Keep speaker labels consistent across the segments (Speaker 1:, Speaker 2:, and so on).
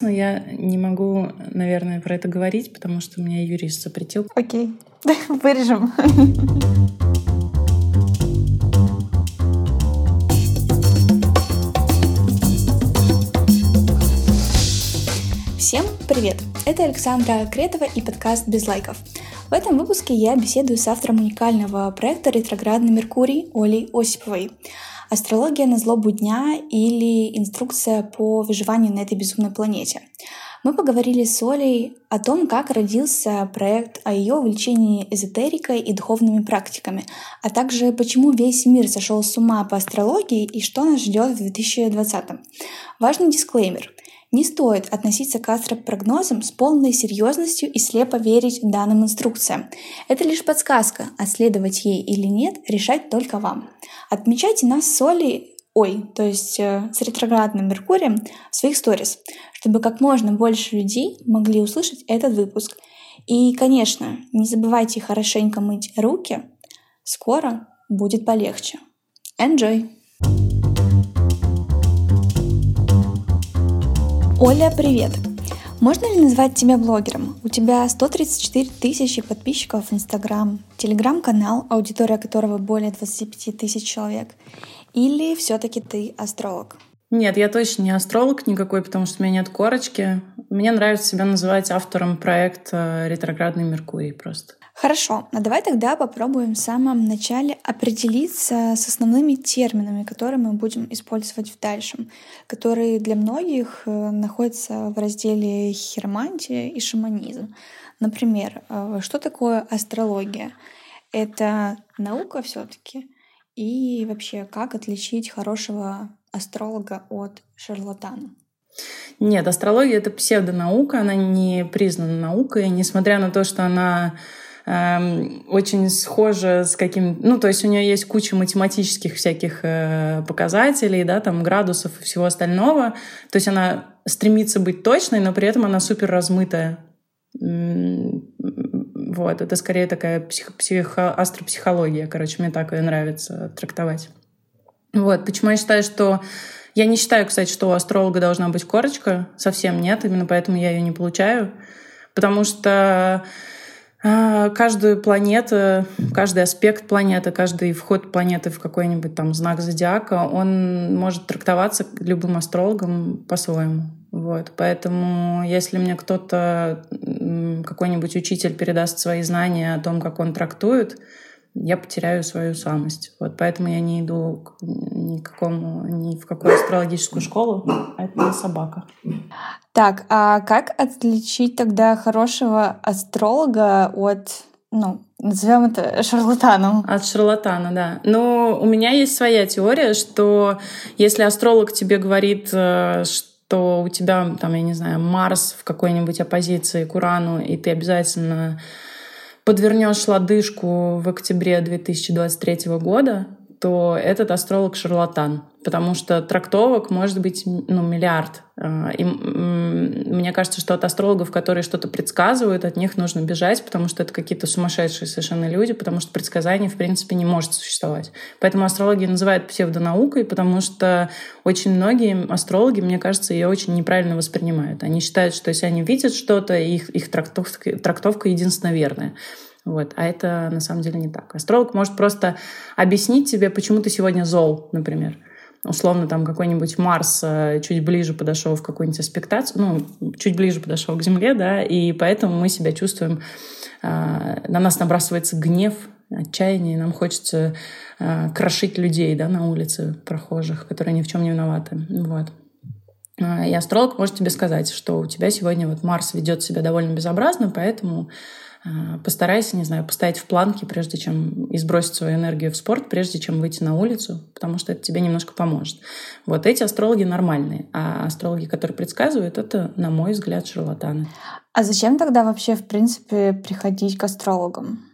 Speaker 1: Но я не могу, наверное, про это говорить, потому что меня юрист запретил.
Speaker 2: Окей, вырежем. Всем привет! Это Александра Кретова и подкаст «Без лайков». В этом выпуске я беседую с автором уникального проекта «Ретроградный Меркурий» Олей Осиповой. Астрология на злобу дня или инструкция по выживанию на этой безумной планете. Мы поговорили с Олей о том, как родился проект, о ее увлечении эзотерикой и духовными практиками, а также почему весь мир сошел с ума по астрологии и что нас ждет в 2020. Важный дисклеймер. Не стоит относиться к астропрогнозам с полной серьезностью и слепо верить данным инструкциям. Это лишь подсказка, а следовать ей или нет, решать только вам. Отмечайте нас с Олей ой, то есть э, с ретроградным Меркурием в своих сторис, чтобы как можно больше людей могли услышать этот выпуск. И, конечно, не забывайте хорошенько мыть руки. Скоро будет полегче. Enjoy! Оля, привет! Можно ли назвать тебя блогером? У тебя 134 тысячи подписчиков в Инстаграм, телеграм-канал, аудитория которого более 25 тысяч человек. Или все-таки ты астролог?
Speaker 1: Нет, я точно не астролог никакой, потому что у меня нет корочки. Мне нравится себя называть автором проекта «Ретроградный Меркурий» просто.
Speaker 2: Хорошо, а давай тогда попробуем в самом начале определиться с основными терминами, которые мы будем использовать в дальшем, которые для многих э, находятся в разделе хиромантия и шаманизм. Например, э, что такое астрология? Это наука все-таки? И вообще, как отличить хорошего астролога от шарлатана?
Speaker 1: Нет, астрология — это псевдонаука, она не признана наукой, несмотря на то, что она Эм, очень схожа с каким... Ну, то есть у нее есть куча математических всяких э, показателей, да, там градусов и всего остального. То есть она стремится быть точной, но при этом она супер размытая. Вот, это скорее такая псих, психо, астропсихология, короче, мне так ее нравится трактовать. Вот, почему я считаю, что... Я не считаю, кстати, что у астролога должна быть корочка, совсем нет, именно поэтому я ее не получаю, потому что а, каждую планету, каждый аспект планеты, каждый вход планеты в какой-нибудь там знак зодиака, он может трактоваться любым астрологом по-своему. Вот. Поэтому если мне кто-то, какой-нибудь учитель передаст свои знания о том, как он трактует, я потеряю свою самость. Вот поэтому я не иду ни, к какому, ни в какую астрологическую школу, а это не собака.
Speaker 2: Так, а как отличить тогда хорошего астролога от, ну, назовем это шарлатаном?
Speaker 1: От шарлатана, да. Но у меня есть своя теория, что если астролог тебе говорит, э, что у тебя, там, я не знаю, Марс в какой-нибудь оппозиции к Урану, и ты обязательно подвернешь лодыжку в октябре 2023 года, то этот астролог шарлатан, потому что трактовок может быть ну, миллиард. А, и мне кажется, что от астрологов, которые что-то предсказывают, от них нужно бежать, потому что это какие-то сумасшедшие совершенно люди, потому что предсказаний, в принципе, не может существовать. Поэтому астрология называют псевдонаукой, потому что очень многие астрологи, мне кажется, ее очень неправильно воспринимают. Они считают, что если они видят что-то, их, их трактовка, трактовка единственно верная. Вот. А это на самом деле не так. Астролог может просто объяснить тебе, почему ты сегодня зол, например. Условно, там какой-нибудь Марс э, чуть ближе подошел в какую-нибудь аспектацию, ну, чуть ближе подошел к Земле, да, и поэтому мы себя чувствуем, э, на нас набрасывается гнев, отчаяние, нам хочется э, крошить людей, да, на улице прохожих, которые ни в чем не виноваты. Вот. И астролог может тебе сказать, что у тебя сегодня вот Марс ведет себя довольно безобразно, поэтому а, постарайся, не знаю, поставить в планки, прежде чем и сбросить свою энергию в спорт, прежде чем выйти на улицу, потому что это тебе немножко поможет. Вот эти астрологи нормальные, а астрологи, которые предсказывают, это, на мой взгляд, шарлатаны.
Speaker 2: А зачем тогда вообще, в принципе, приходить к астрологам?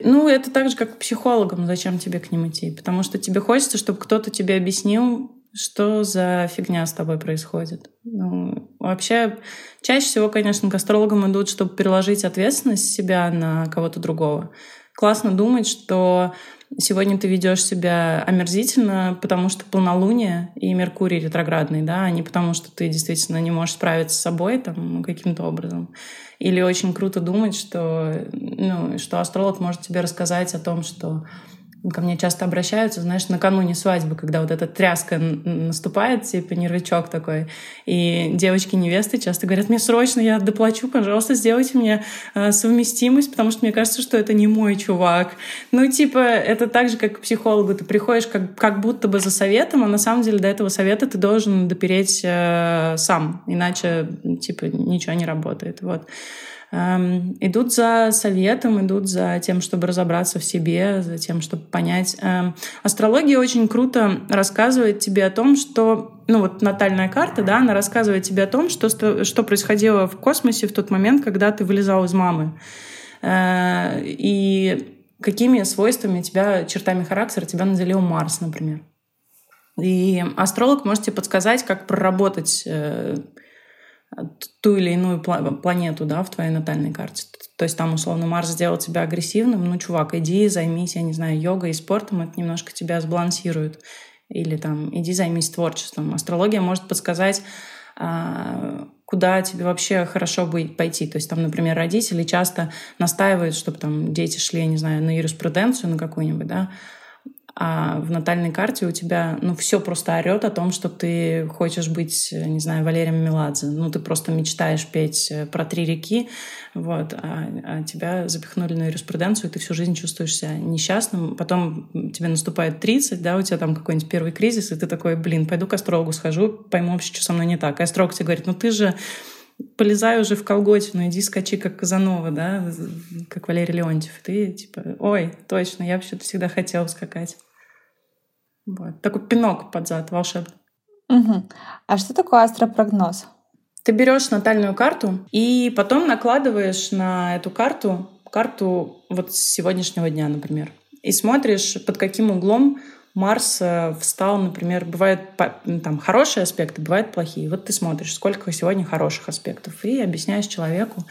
Speaker 1: Ну, это так же, как к психологам, зачем тебе к ним идти? Потому что тебе хочется, чтобы кто-то тебе объяснил, что за фигня с тобой происходит. Ну, вообще, чаще всего, конечно, к астрологам идут, чтобы переложить ответственность себя на кого-то другого. Классно думать, что сегодня ты ведешь себя омерзительно, потому что полнолуние и Меркурий ретроградный, да, а не потому что ты действительно не можешь справиться с собой там каким-то образом. Или очень круто думать, что, ну, что астролог может тебе рассказать о том, что ко мне часто обращаются, знаешь, накануне свадьбы, когда вот эта тряска наступает, типа нервичок такой, и девочки-невесты часто говорят, мне срочно, я доплачу, пожалуйста, сделайте мне э, совместимость, потому что мне кажется, что это не мой чувак. Ну, типа, это так же, как к психологу, ты приходишь как, как будто бы за советом, а на самом деле до этого совета ты должен допереть э, сам, иначе, типа, ничего не работает, вот. Эм, идут за советом, идут за тем, чтобы разобраться в себе, за тем, чтобы понять. Эм, астрология очень круто рассказывает тебе о том, что ну вот натальная карта, да, она рассказывает тебе о том, что, что происходило в космосе в тот момент, когда ты вылезал из мамы. Э, и какими свойствами тебя, чертами характера тебя наделил Марс, например. И астролог может тебе подсказать, как проработать э, ту или иную планету да, в твоей натальной карте. То есть там, условно, Марс сделал тебя агрессивным, ну, чувак, иди займись, я не знаю, йогой и спортом, это немножко тебя сбалансирует. Или там, иди займись творчеством. Астрология может подсказать, а, куда тебе вообще хорошо будет пойти. То есть там, например, родители часто настаивают, чтобы там дети шли, я не знаю, на юриспруденцию на какую-нибудь, да, а в натальной карте у тебя, ну, все просто орет о том, что ты хочешь быть, не знаю, Валерием Меладзе. Ну, ты просто мечтаешь петь э, про три реки, вот, а, а тебя запихнули на юриспруденцию, и ты всю жизнь чувствуешь себя несчастным. Потом тебе наступает 30, да, у тебя там какой-нибудь первый кризис, и ты такой, блин, пойду к астрологу схожу, пойму вообще, что со мной не так. И астролог тебе говорит, ну, ты же полезай уже в колготину, иди скачи как Казанова, да, как Валерий Леонтьев. Ты типа, ой, точно, я вообще-то всегда хотела скакать. Вот. Такой пинок под зад волшебный.
Speaker 2: Угу. А что такое астропрогноз?
Speaker 1: Ты берешь натальную карту и потом накладываешь на эту карту карту вот сегодняшнего дня, например, и смотришь, под каким углом Марс э, встал, например, бывают там хорошие аспекты, бывают плохие. Вот ты смотришь, сколько сегодня хороших аспектов, и объясняешь человеку,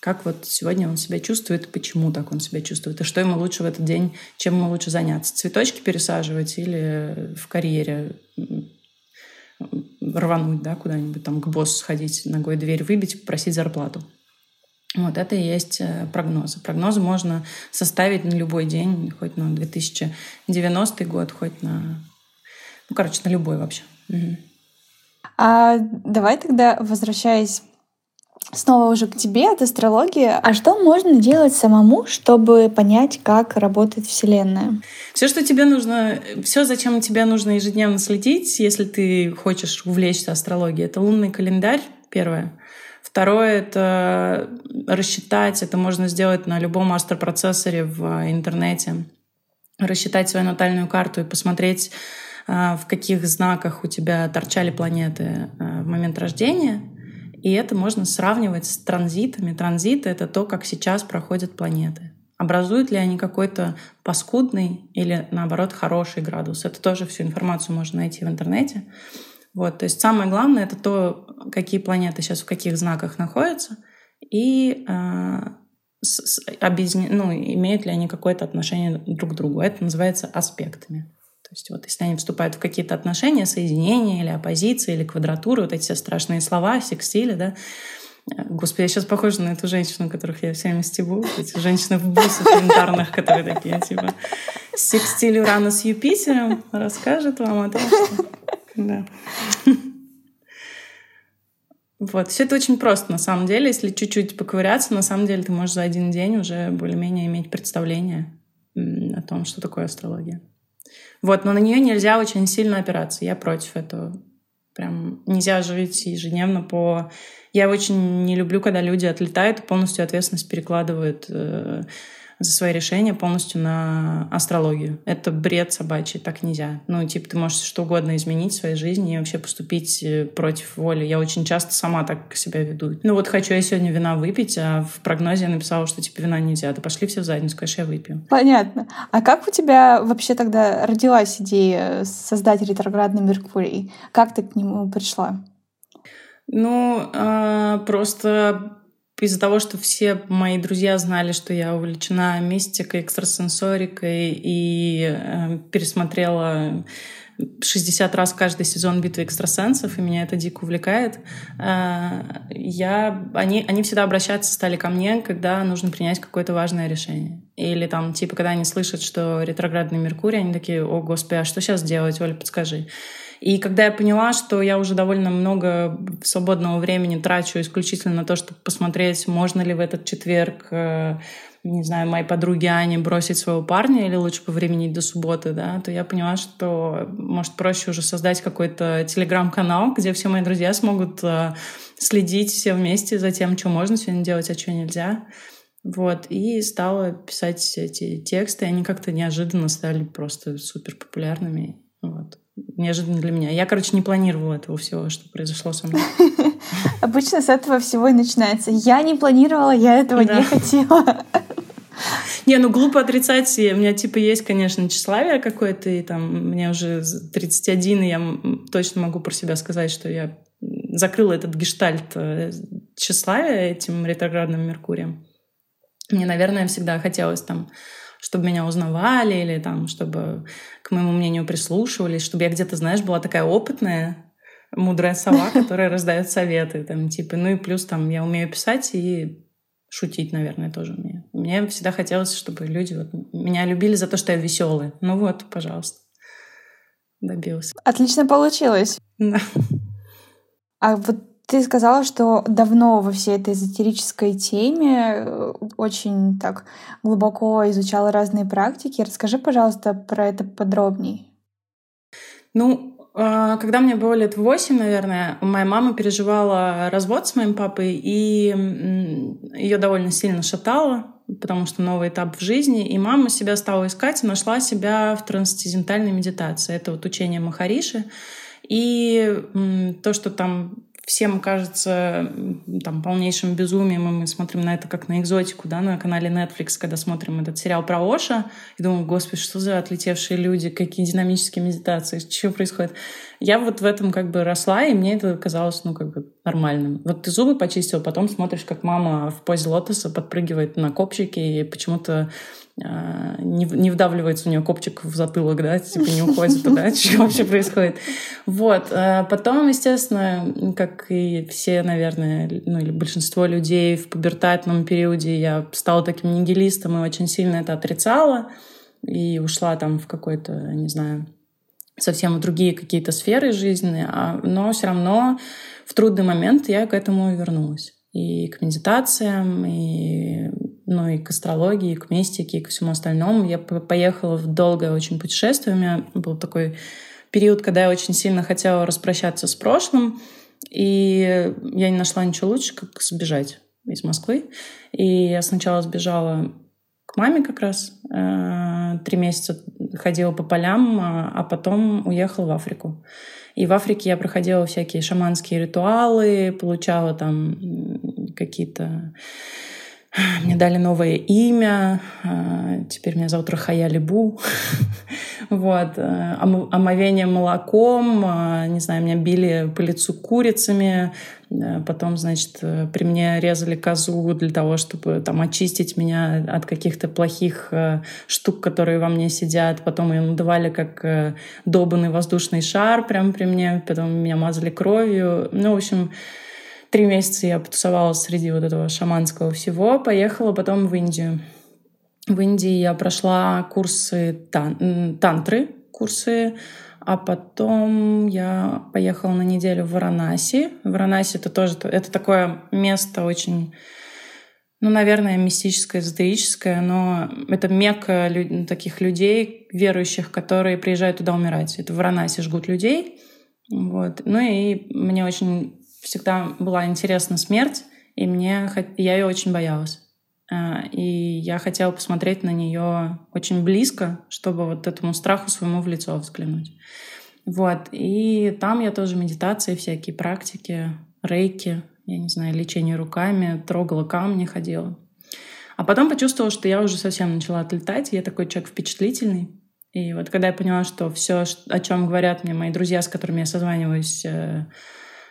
Speaker 1: как вот сегодня он себя чувствует, почему так он себя чувствует, и что ему лучше в этот день, чем ему лучше заняться. Цветочки пересаживать или в карьере рвануть, да, куда-нибудь там к боссу сходить, ногой дверь выбить, просить зарплату. Вот это и есть э, прогнозы. Прогнозы можно составить на любой день, хоть на 2090 год, хоть на... Ну, короче, на любой вообще. Угу.
Speaker 2: А давай тогда, возвращаясь снова уже к тебе от астрологии. А что можно делать самому, чтобы понять, как работает Вселенная?
Speaker 1: Все, что тебе нужно, все, зачем тебе нужно ежедневно следить, если ты хочешь увлечься астрологией, это лунный календарь, первое. Второе — это рассчитать, это можно сделать на любом астропроцессоре в интернете, рассчитать свою натальную карту и посмотреть, а, в каких знаках у тебя торчали планеты в момент рождения — и это можно сравнивать с транзитами. Транзиты — это то, как сейчас проходят планеты. Образуют ли они какой-то паскудный или, наоборот, хороший градус? Это тоже всю информацию можно найти в интернете. Вот, то есть самое главное — это то, какие планеты сейчас в каких знаках находятся, и э, с, с, объединя... ну, имеют ли они какое-то отношение друг к другу. Это называется аспектами. То есть вот если они вступают в какие-то отношения, соединения или оппозиции, или квадратуры, вот эти все страшные слова, секстили, да, Господи, я сейчас похожа на эту женщину, которых я все время стебу. Эти женщины в бусах янтарных, которые такие, типа, секстиль Урана с Юпитером расскажет вам о том, что... Да. Вот, все это очень просто, на самом деле. Если чуть-чуть поковыряться, на самом деле ты можешь за один день уже более-менее иметь представление о том, что такое астрология. Вот, но на нее нельзя очень сильно опираться. Я против этого. Прям нельзя жить ежедневно по... Я очень не люблю, когда люди отлетают и полностью ответственность перекладывают э, за свои решения полностью на астрологию. Это бред собачий, так нельзя. Ну, типа, ты можешь что угодно изменить в своей жизни и вообще поступить э, против воли. Я очень часто сама так себя веду. Ну, вот хочу я сегодня вина выпить, а в прогнозе я написала, что, типа, вина нельзя. Да пошли все в задницу, конечно, я выпью.
Speaker 2: Понятно. А как у тебя вообще тогда родилась идея создать ретроградный Меркурий? Как ты к нему пришла?
Speaker 1: Ну, э, просто из-за того, что все мои друзья знали, что я увлечена мистикой, экстрасенсорикой и э, пересмотрела 60 раз каждый сезон «Битвы экстрасенсов», и меня это дико увлекает. Э, я, они, они всегда обращаться стали ко мне, когда нужно принять какое-то важное решение. Или там, типа, когда они слышат, что ретроградный Меркурий, они такие, о, господи, а что сейчас делать, Оля, подскажи. И когда я поняла, что я уже довольно много свободного времени трачу исключительно на то, чтобы посмотреть, можно ли в этот четверг э, не знаю, моей подруге Ане бросить своего парня или лучше повременить до субботы, да, то я поняла, что, может, проще уже создать какой-то телеграм-канал, где все мои друзья смогут э, следить все вместе за тем, что можно сегодня делать, а что нельзя. Вот, и стала писать эти тексты, и они как-то неожиданно стали просто супер популярными. Вот. Неожиданно для меня. Я, короче, не планировала этого всего, что произошло со мной.
Speaker 2: Обычно с этого всего и начинается. Я не планировала, я этого не хотела.
Speaker 1: Не, ну глупо отрицать. У меня типа есть, конечно, тщеславие какое-то, и там мне уже 31, и я точно могу про себя сказать, что я закрыла этот гештальт э, тщеславия этим ретроградным Меркурием. Мне, наверное, всегда хотелось там чтобы меня узнавали или там, чтобы к моему мнению прислушивались, чтобы я где-то, знаешь, была такая опытная, мудрая сова, которая раздает советы, там, типа, ну и плюс там я умею писать и шутить, наверное, тоже умею. Мне всегда хотелось, чтобы люди вот меня любили за то, что я веселый. Ну вот, пожалуйста, добился.
Speaker 2: Отлично получилось.
Speaker 1: Да.
Speaker 2: А вот ты сказала, что давно во всей этой эзотерической теме э, очень так глубоко изучала разные практики. Расскажи, пожалуйста, про это подробней.
Speaker 1: Ну, а, когда мне было лет восемь, наверное, моя мама переживала развод с моим папой, и ее довольно сильно шатало, потому что новый этап в жизни. И мама себя стала искать и нашла себя в трансцендентальной медитации. Это вот учение Махариши. И то, что там всем кажется там полнейшим безумием, и мы смотрим на это как на экзотику, да, на канале Netflix, когда смотрим этот сериал про Оша, и думаем, господи, что за отлетевшие люди, какие динамические медитации, что происходит? Я вот в этом как бы росла, и мне это казалось, ну, как бы нормальным. Вот ты зубы почистил, потом смотришь, как мама в позе лотоса подпрыгивает на копчике, и почему-то не, не вдавливается у нее копчик в затылок, да, типа не уходит туда, что вообще происходит. Вот. А потом, естественно, как и все, наверное, ну или большинство людей в пубертатном периоде, я стала таким нигилистом и очень сильно это отрицала и ушла там в какой-то, не знаю, совсем в другие какие-то сферы жизни, а, но все равно в трудный момент я к этому вернулась. И к медитациям, и ну и к астрологии, и к мистике, и к всему остальному. Я поехала в долгое очень путешествие. У меня был такой период, когда я очень сильно хотела распрощаться с прошлым, и я не нашла ничего лучше, как сбежать из Москвы. И я сначала сбежала к маме как раз. Э, три месяца ходила по полям, а, а потом уехала в Африку. И в Африке я проходила всякие шаманские ритуалы, получала там какие-то мне дали новое имя. А, теперь меня зовут Рахая Либу. вот. Э, омовение молоком. А, не знаю, меня били по лицу курицами. Э, потом, значит, э, при мне резали козу для того, чтобы там очистить меня от каких-то плохих штук, которые во мне сидят. Потом ее надували как добанный воздушный шар прямо при мне. Потом меня мазали кровью. Ну, в общем, Три месяца я потусовалась среди вот этого шаманского всего. Поехала потом в Индию. В Индии я прошла курсы тан тантры, курсы, а потом я поехала на неделю в Варанаси. Варанаси это тоже это такое место очень, ну, наверное, мистическое, эзотерическое, но это мекка лю таких людей, верующих, которые приезжают туда умирать. Это в Варанаси жгут людей. Вот. Ну и мне очень всегда была интересна смерть, и мне я ее очень боялась. А, и я хотела посмотреть на нее очень близко, чтобы вот этому страху своему в лицо взглянуть. Вот. И там я тоже медитации, всякие практики, рейки, я не знаю, лечение руками, трогала камни, ходила. А потом почувствовала, что я уже совсем начала отлетать. Я такой человек впечатлительный. И вот когда я поняла, что все, о чем говорят мне мои друзья, с которыми я созваниваюсь, э,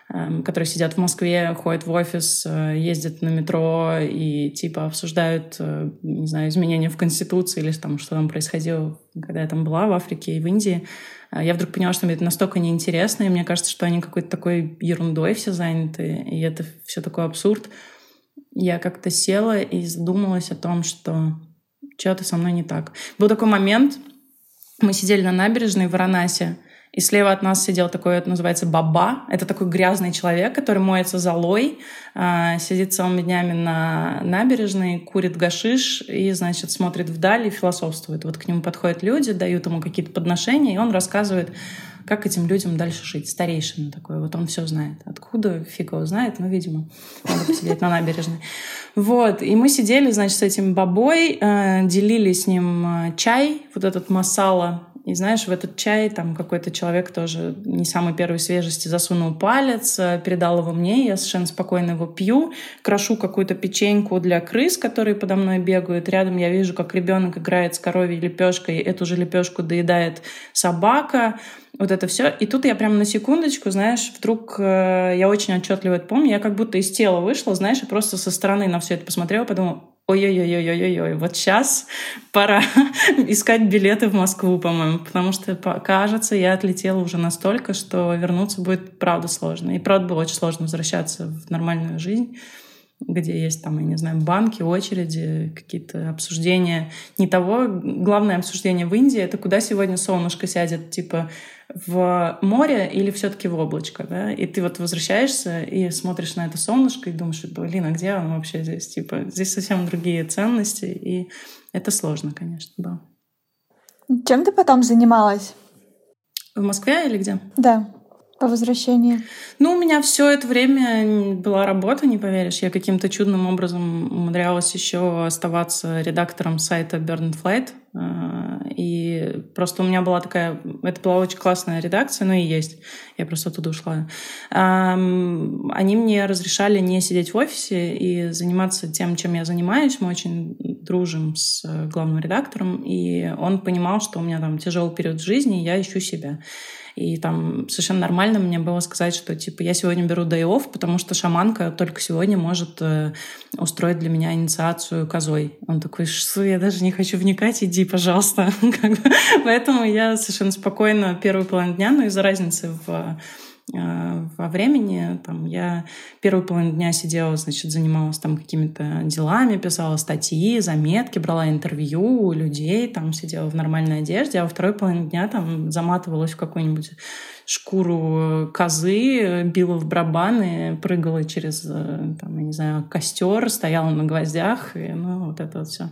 Speaker 1: которые сидят в Москве, ходят в офис, э, ездят на метро и типа обсуждают, э, не знаю, изменения в Конституции или там, что там происходило, когда я там была в Африке и в Индии. Э, я вдруг поняла, что мне это настолько неинтересно, и мне кажется, что они какой-то такой ерундой все заняты, и это все такой абсурд. Я как-то села и задумалась о том, что что-то со мной не так. Был такой момент, мы сидели на набережной в Варанасе, и слева от нас сидел такой, это называется баба. Это такой грязный человек, который моется золой, э, сидит целыми днями на набережной, курит гашиш и, значит, смотрит вдаль и философствует. Вот к нему подходят люди, дают ему какие-то подношения, и он рассказывает, как этим людям дальше жить. Старейшина такой, вот он все знает. Откуда, фиг его знает, ну, видимо, надо посидеть на набережной. Вот, и мы сидели, значит, с этим бабой, э, делили с ним э, чай, вот этот масала, и знаешь, в этот чай там какой-то человек тоже не самой первой свежести засунул палец, э, передал его мне, я совершенно спокойно его пью, крошу какую-то печеньку для крыс, которые подо мной бегают. Рядом я вижу, как ребенок играет с коровьей лепешкой, эту же лепешку доедает собака вот это все. И тут я прям на секундочку, знаешь, вдруг э, я очень отчетливо это помню, я как будто из тела вышла, знаешь, и просто со стороны на все это посмотрела, подумала, ой-ой-ой-ой-ой-ой, вот сейчас пора искать билеты в Москву, по-моему, потому что, кажется, я отлетела уже настолько, что вернуться будет правда сложно. И правда было очень сложно возвращаться в нормальную жизнь где есть там, я не знаю, банки, очереди, какие-то обсуждения. Не того, главное обсуждение в Индии — это куда сегодня солнышко сядет, типа в море или все таки в облачко, да? И ты вот возвращаешься и смотришь на это солнышко и думаешь, блин, а где оно вообще здесь? Типа здесь совсем другие ценности, и это сложно, конечно, было.
Speaker 2: Чем ты потом занималась?
Speaker 1: В Москве или где?
Speaker 2: Да по возвращении?
Speaker 1: Ну, у меня все это время была работа, не поверишь. Я каким-то чудным образом умудрялась еще оставаться редактором сайта Burn Flight. И просто у меня была такая... Это была очень классная редакция, но и есть. Я просто оттуда ушла. Они мне разрешали не сидеть в офисе и заниматься тем, чем я занимаюсь. Мы очень дружим с главным редактором, и он понимал, что у меня там тяжелый период жизни, и я ищу себя. И там совершенно нормально мне было сказать, что типа я сегодня беру day off, потому что шаманка только сегодня может э, устроить для меня инициацию козой. Он такой, что я даже не хочу вникать, иди, пожалуйста. Поэтому я совершенно спокойно первую половину дня, но из-за разницы в Э, во времени. Там, я первую половину дня сидела, значит, занималась там какими-то делами, писала статьи, заметки, брала интервью у людей, там сидела в нормальной одежде, а во второй половине дня там заматывалась в какую-нибудь шкуру козы, била в барабаны, прыгала через, э, там, я не знаю, костер, стояла на гвоздях, и, ну, вот это вот все.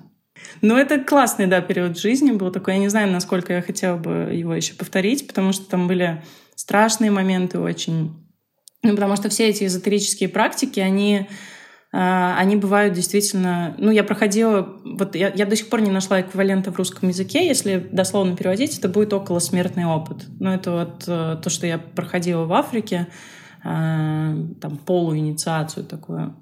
Speaker 1: Ну, это классный, да, период жизни был такой. Я не знаю, насколько я хотела бы его еще повторить, потому что там были страшные моменты очень. Ну, потому что все эти эзотерические практики, они, а, они бывают действительно... Ну, я проходила... Вот я, я до сих пор не нашла эквивалента в русском языке. Если дословно переводить, это будет около смертный опыт. Ну, это вот э, то, что я проходила в Африке, а, там полуинициацию такую.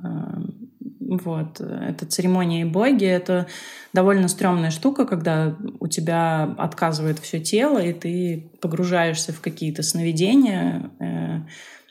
Speaker 1: Вот. Это церемония и боги. Это довольно стрёмная штука, когда у тебя отказывает все тело, и ты погружаешься в какие-то сновидения. Э,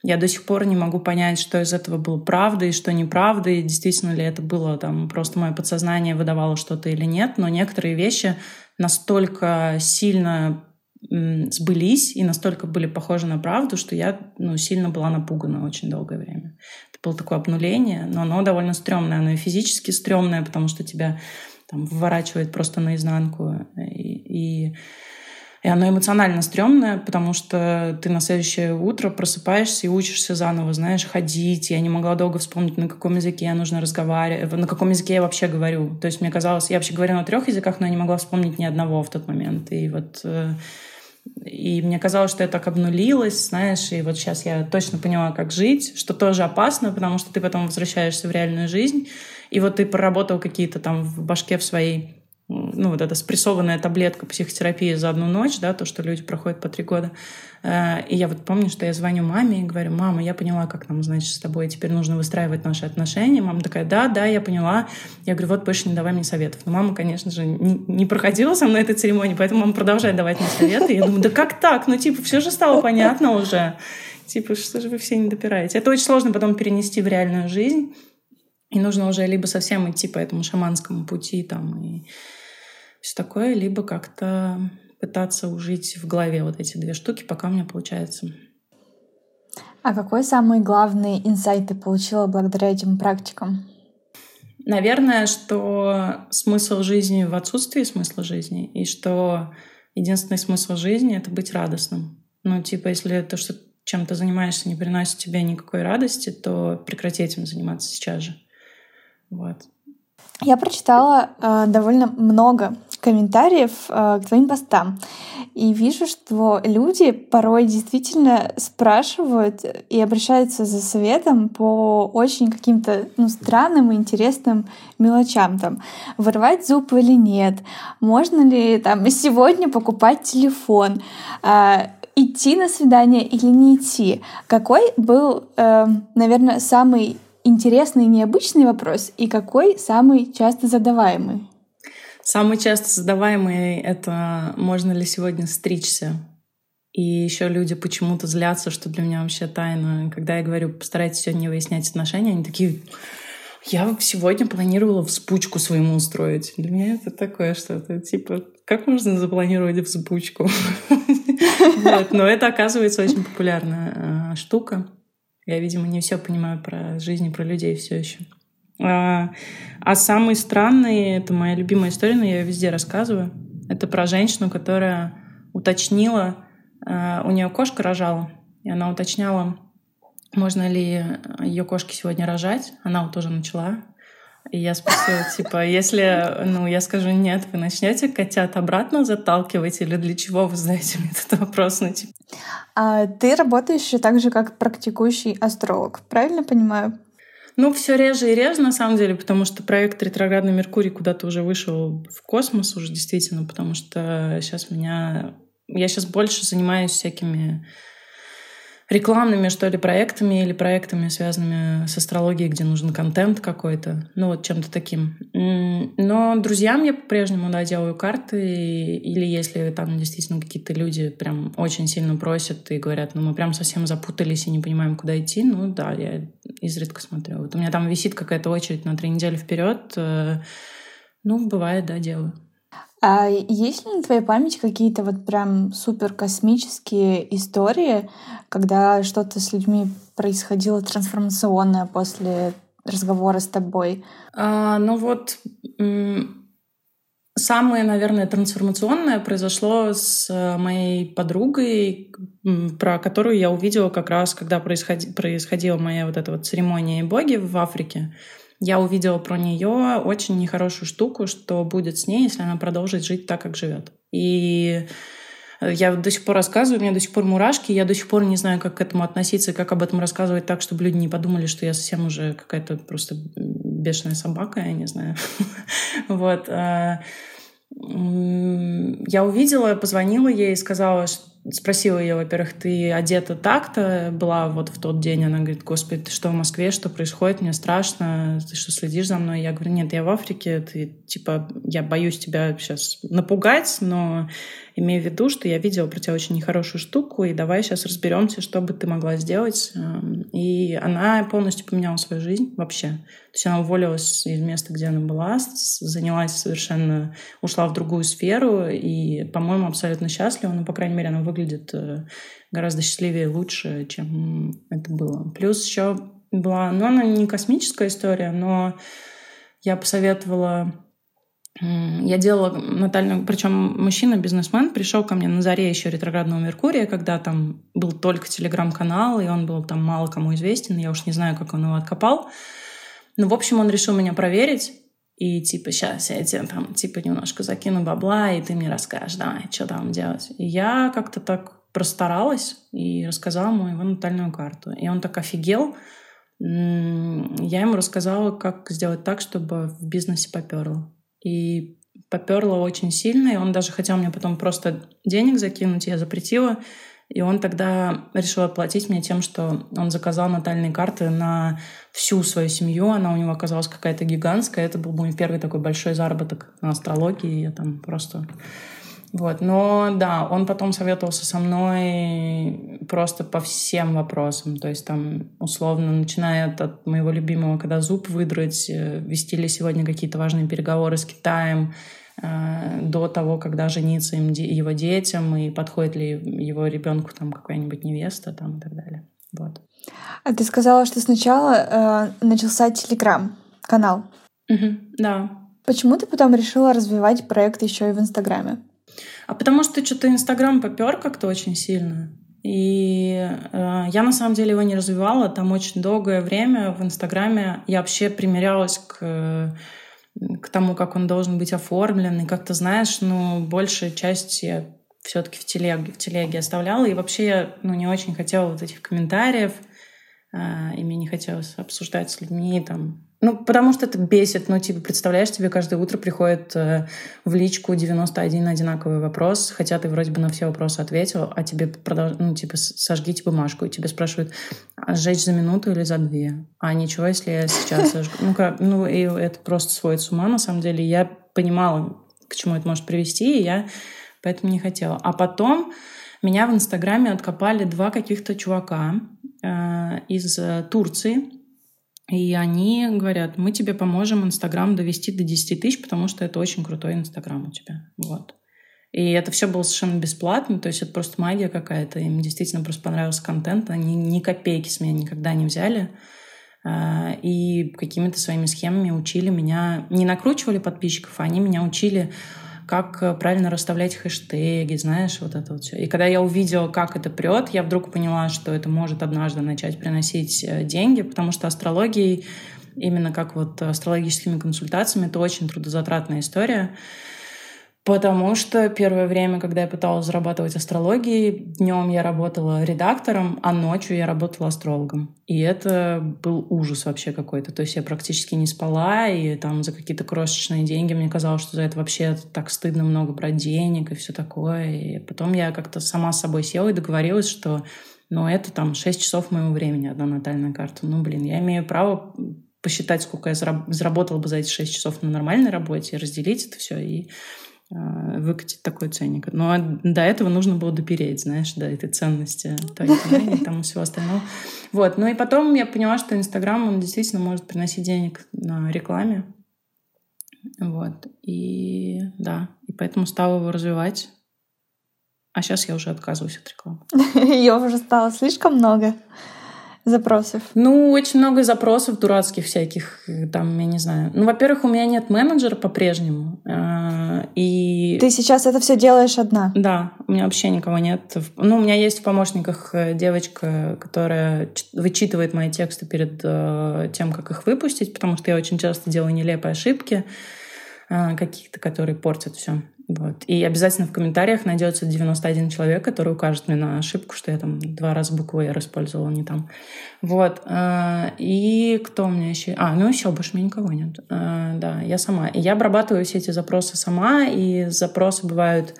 Speaker 1: я до сих пор не могу понять, что из этого было правда и что неправда, и действительно ли это было там просто мое подсознание выдавало что-то или нет. Но некоторые вещи настолько сильно сбылись и настолько были похожи на правду, что я ну, сильно была напугана очень долгое время. Было такое обнуление, но оно довольно стрёмное. Оно и физически стрёмное, потому что тебя там выворачивает просто наизнанку. И, и, и оно эмоционально стрёмное, потому что ты на следующее утро просыпаешься и учишься заново, знаешь, ходить. Я не могла долго вспомнить, на каком языке нужно разговаривать, на каком языке я вообще говорю. То есть мне казалось, я вообще говорю на трех языках, но я не могла вспомнить ни одного в тот момент. И вот э, и мне казалось, что я так обнулилась, знаешь, и вот сейчас я точно поняла, как жить, что тоже опасно, потому что ты потом возвращаешься в реальную жизнь, и вот ты проработал какие-то там в башке в своей ну, вот эта спрессованная таблетка психотерапии за одну ночь, да, то, что люди проходят по три года. Э, и я вот помню, что я звоню маме и говорю, мама, я поняла, как нам, значит, с тобой теперь нужно выстраивать наши отношения. Мама такая, да, да, я поняла. Я говорю, вот больше не давай мне советов. Но мама, конечно же, не, не проходила со мной этой церемонии, поэтому мама продолжает давать мне советы. Я думаю, да как так? Ну, типа, все же стало понятно уже Типа, что же вы все не допираете? Это очень сложно потом перенести в реальную жизнь. И нужно уже либо совсем идти по этому шаманскому пути там и все такое, либо как-то пытаться ужить в голове вот эти две штуки, пока у меня получается.
Speaker 2: А какой самый главный инсайт ты получила благодаря этим практикам?
Speaker 1: Наверное, что смысл жизни в отсутствии смысла жизни, и что единственный смысл жизни — это быть радостным. Ну, типа, если то, что чем ты занимаешься, не приносит тебе никакой радости, то прекрати этим заниматься сейчас же. Вот.
Speaker 2: Я прочитала э, довольно много комментариев э, к твоим постам. И вижу, что люди порой действительно спрашивают и обращаются за советом по очень каким-то ну, странным и интересным мелочам. Там, вырвать зуб или нет? Можно ли там сегодня покупать телефон? Э, идти на свидание или не идти? Какой был, э, наверное, самый интересный и необычный вопрос и какой самый часто задаваемый?
Speaker 1: Самый часто задаваемый — это можно ли сегодня стричься? И еще люди почему-то злятся, что для меня вообще тайна. Когда я говорю, постарайтесь сегодня не выяснять отношения, они такие, я сегодня планировала взбучку своему устроить. Для меня это такое что-то, типа, как можно запланировать взбучку? Но это, оказывается, очень популярная а, штука. Я, видимо, не все понимаю про жизнь и про людей все еще. А, а самый странный, это моя любимая история, но я ее везде рассказываю. Это про женщину, которая уточнила, а, у нее кошка рожала, и она уточняла, можно ли ее кошке сегодня рожать. Она вот тоже начала. И я спросила, типа, если, ну, я скажу нет, вы начнете котят обратно заталкивать или для чего вы задаете мне этот вопрос? Ну, типа.
Speaker 2: А ты работаешь еще так же, как практикующий астролог, правильно понимаю?
Speaker 1: Ну, все реже и реже, на самом деле, потому что проект «Ретроградный Меркурий» куда-то уже вышел в космос уже действительно, потому что сейчас меня... Я сейчас больше занимаюсь всякими рекламными, что ли, проектами или проектами, связанными с астрологией, где нужен контент какой-то, ну вот чем-то таким. Но друзьям я по-прежнему, да, делаю карты, или если там действительно какие-то люди прям очень сильно просят и говорят, ну мы прям совсем запутались и не понимаем, куда идти, ну да, я изредка смотрю. Вот у меня там висит какая-то очередь на три недели вперед, э, ну, бывает, да, делаю.
Speaker 2: А есть ли на твоей памяти какие-то вот прям супер космические истории, когда что-то с людьми происходило трансформационное после разговора с тобой?
Speaker 1: А, ну вот самое, наверное, трансформационное произошло с э, моей подругой, про которую я увидела как раз, когда происходи, происходила моя вот эта вот церемония боги в Африке я увидела про нее очень нехорошую штуку, что будет с ней, если она продолжит жить так, как живет. И я до сих пор рассказываю, у меня до сих пор мурашки, я до сих пор не знаю, как к этому относиться, как об этом рассказывать так, чтобы люди не подумали, что я совсем уже какая-то просто бешеная собака, я не знаю. Вот. А, я увидела, позвонила ей и сказала, что спросила ее, во-первых, ты одета так-то была вот в тот день? Она говорит, господи, ты что в Москве, что происходит? Мне страшно, ты что следишь за мной? Я говорю, нет, я в Африке, ты, типа, я боюсь тебя сейчас напугать, но имею в виду, что я видела про тебя очень нехорошую штуку, и давай сейчас разберемся, что бы ты могла сделать. Эм, и она полностью поменяла свою жизнь вообще. То есть она уволилась из места, где она была, занялась совершенно, ушла в другую сферу, и, по-моему, абсолютно счастлива. Ну, по крайней мере, она выглядит э, гораздо счастливее и лучше, чем это было. Плюс еще была, ну, она не космическая история, но я посоветовала я делала натальную, причем мужчина-бизнесмен пришел ко мне на заре еще ретроградного Меркурия, когда там был только телеграм-канал, и он был там мало кому известен, я уж не знаю, как он его откопал. Ну, в общем, он решил меня проверить, и типа, сейчас я тебе там, типа, немножко закину бабла, и ты мне расскажешь, давай, что там делать. И я как-то так простаралась и рассказала ему его натальную карту. И он так офигел. Я ему рассказала, как сделать так, чтобы в бизнесе поперло. И поперло очень сильно, и он даже хотел мне потом просто денег закинуть, я запретила. И он тогда решил оплатить мне тем, что он заказал натальные карты на всю свою семью. Она у него оказалась какая-то гигантская. Это был мой первый такой большой заработок на астрологии. Я там просто Вот, но да, он потом советовался со мной просто по всем вопросам. То есть там, условно, начиная от моего любимого, когда зуб выдрать, э, вести ли сегодня какие-то важные переговоры с Китаем, э, до того, когда жениться им, его детям, и подходит ли его ребенку там какая-нибудь невеста там, и так далее. Вот.
Speaker 2: А ты сказала, что сначала э, начался телеграм-канал.
Speaker 1: Угу, да.
Speaker 2: Почему ты потом решила развивать проект еще и в Инстаграме?
Speaker 1: А потому что что-то Инстаграм попер как-то очень сильно. И э, я на самом деле его не развивала. Там очень долгое время в Инстаграме я вообще примерялась к, к тому, как он должен быть оформлен. И как-то, знаешь, ну, большая часть я все-таки в телеге, в телеге оставляла. И вообще я ну, не очень хотела вот этих комментариев. Э, и мне не хотелось обсуждать с людьми там ну, потому что это бесит. Ну, типа, представляешь, тебе каждое утро приходит э, в личку 91 одинаковый вопрос, хотя ты вроде бы на все вопросы ответил, а тебе продолж... ну, типа, сожгите бумажку, и тебе спрашивают, а сжечь за минуту или за две? А ничего, если я сейчас сожгу? Ну, как, ну, и это просто сводит с ума, на самом деле. Я понимала, к чему это может привести, и я поэтому не хотела. А потом меня в Инстаграме откопали два каких-то чувака э, из Турции, и они говорят, мы тебе поможем Инстаграм довести до 10 тысяч, потому что это очень крутой Инстаграм у тебя. Вот. И это все было совершенно бесплатно, то есть это просто магия какая-то. Им действительно просто понравился контент, они ни копейки с меня никогда не взяли. А, и какими-то своими схемами учили меня, не накручивали подписчиков, а они меня учили как э, правильно расставлять хэштеги, знаешь, вот это вот все. И когда я увидела, как это прет, я вдруг поняла, что это может однажды начать приносить э, деньги, потому что астрологией, именно как вот астрологическими консультациями, это очень трудозатратная история. Потому что первое время, когда я пыталась зарабатывать астрологией, днем я работала редактором, а ночью я работала астрологом. И это был ужас вообще какой-то. То есть я практически не спала, и там за какие-то крошечные деньги мне казалось, что за это вообще так стыдно много брать денег и все такое. И потом я как-то сама с собой села и договорилась, что ну, это там 6 часов моего времени, одна натальная карта. Ну, блин, я имею право посчитать, сколько я заработала бы за эти 6 часов на нормальной работе, разделить это все и выкатить такой ценник. Но до этого нужно было допереть, знаешь, до этой ценности и там и всего остального. Вот. Ну и потом я поняла, что Инстаграм, он действительно может приносить денег на рекламе. Вот. И да, и поэтому стала его развивать. А сейчас я уже отказываюсь от рекламы.
Speaker 2: Ее уже стало слишком много запросов?
Speaker 1: Ну, очень много запросов дурацких всяких, там, я не знаю. Ну, во-первых, у меня нет менеджера по-прежнему. Э, и...
Speaker 2: Ты сейчас это все делаешь одна?
Speaker 1: Да, у меня вообще никого нет. Ну, у меня есть в помощниках э, девочка, которая вычитывает мои тексты перед э, тем, как их выпустить, потому что я очень часто делаю нелепые ошибки каких-то, которые портят все. Вот. И обязательно в комментариях найдется 91 человек, который укажет мне на ошибку, что я там два раза букву R использовала не там. Вот. А, и кто у меня еще? А, ну еще больше меня никого нет. А, да, я сама. И я обрабатываю все эти запросы сама, и запросы бывают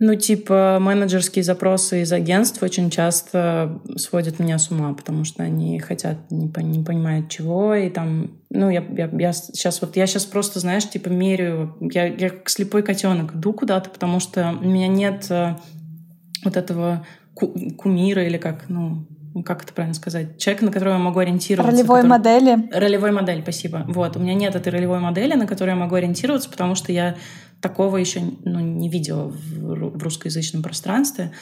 Speaker 1: ну, типа, менеджерские запросы из агентств очень часто сводят меня с ума, потому что они хотят, не, не понимают чего, и там, ну, я, я, я сейчас вот, я сейчас просто, знаешь, типа, меряю, я, я как слепой котенок иду куда-то, потому что у меня нет э, вот этого ку кумира или как, ну, как это правильно сказать, человек, на которого я могу ориентироваться.
Speaker 2: Ролевой который... модели.
Speaker 1: Ролевой модель, спасибо. Вот, у меня нет этой ролевой модели, на которую я могу ориентироваться, потому что я такого еще ну, не видела в, в русскоязычном пространстве.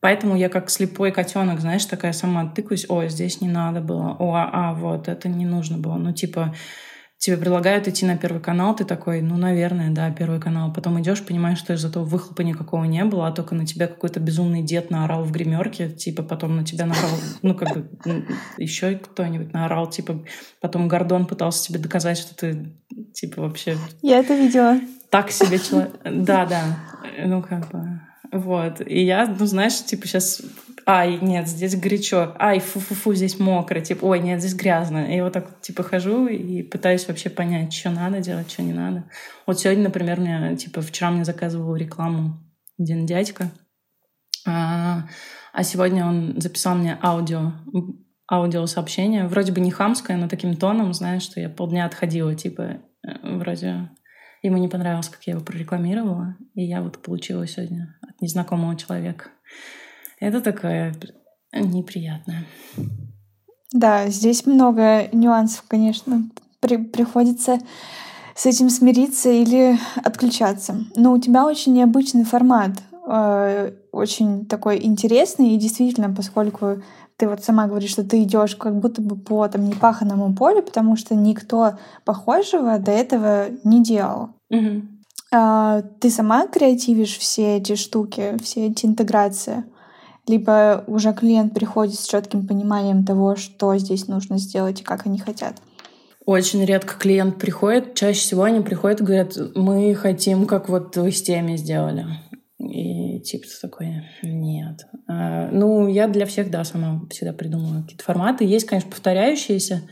Speaker 1: Поэтому я как слепой котенок, знаешь, такая сама тыкаюсь, о, здесь не надо было, о, а, а вот, это не нужно было. Ну, типа, тебе предлагают идти на Первый канал, ты такой, ну, наверное, да, Первый канал. Потом идешь, понимаешь, что из этого выхлопа никакого не было, а только на тебя какой-то безумный дед наорал в гримерке, типа потом на тебя наорал, ну, как бы еще кто-нибудь наорал, типа потом Гордон пытался тебе доказать, что ты, типа, вообще...
Speaker 2: Я это видела
Speaker 1: так себе человек. Да, да. Ну, как бы. Вот. И я, ну, знаешь, типа сейчас ай, нет, здесь горячо, ай, фу-фу-фу, здесь мокро, типа, ой, нет, здесь грязно. И вот так, типа, хожу и пытаюсь вообще понять, что надо делать, что не надо. Вот сегодня, например, мне, типа, вчера мне заказывал рекламу один дядька, а, а сегодня он записал мне аудио, аудиосообщение, вроде бы не хамское, но таким тоном, знаешь, что я полдня отходила, типа, э, вроде Ему не понравилось, как я его прорекламировала, и я вот получила сегодня от незнакомого человека. Это такое неприятное.
Speaker 2: Да, здесь много нюансов, конечно. При приходится с этим смириться или отключаться. Но у тебя очень необычный формат, э, очень такой интересный, и действительно, поскольку ты вот сама говоришь, что ты идешь как будто бы по там непаханному полю, потому что никто похожего до этого не делал.
Speaker 1: Угу.
Speaker 2: А, ты сама креативишь все эти штуки, все эти интеграции? Либо уже клиент приходит с четким пониманием того, что здесь нужно сделать и как они хотят?
Speaker 1: Очень редко клиент приходит. Чаще всего они приходят и говорят, мы хотим, как вот вы с теми сделали. И типа такой, нет. А, ну, я для всех, да, сама всегда придумываю какие-то форматы. Есть, конечно, повторяющиеся,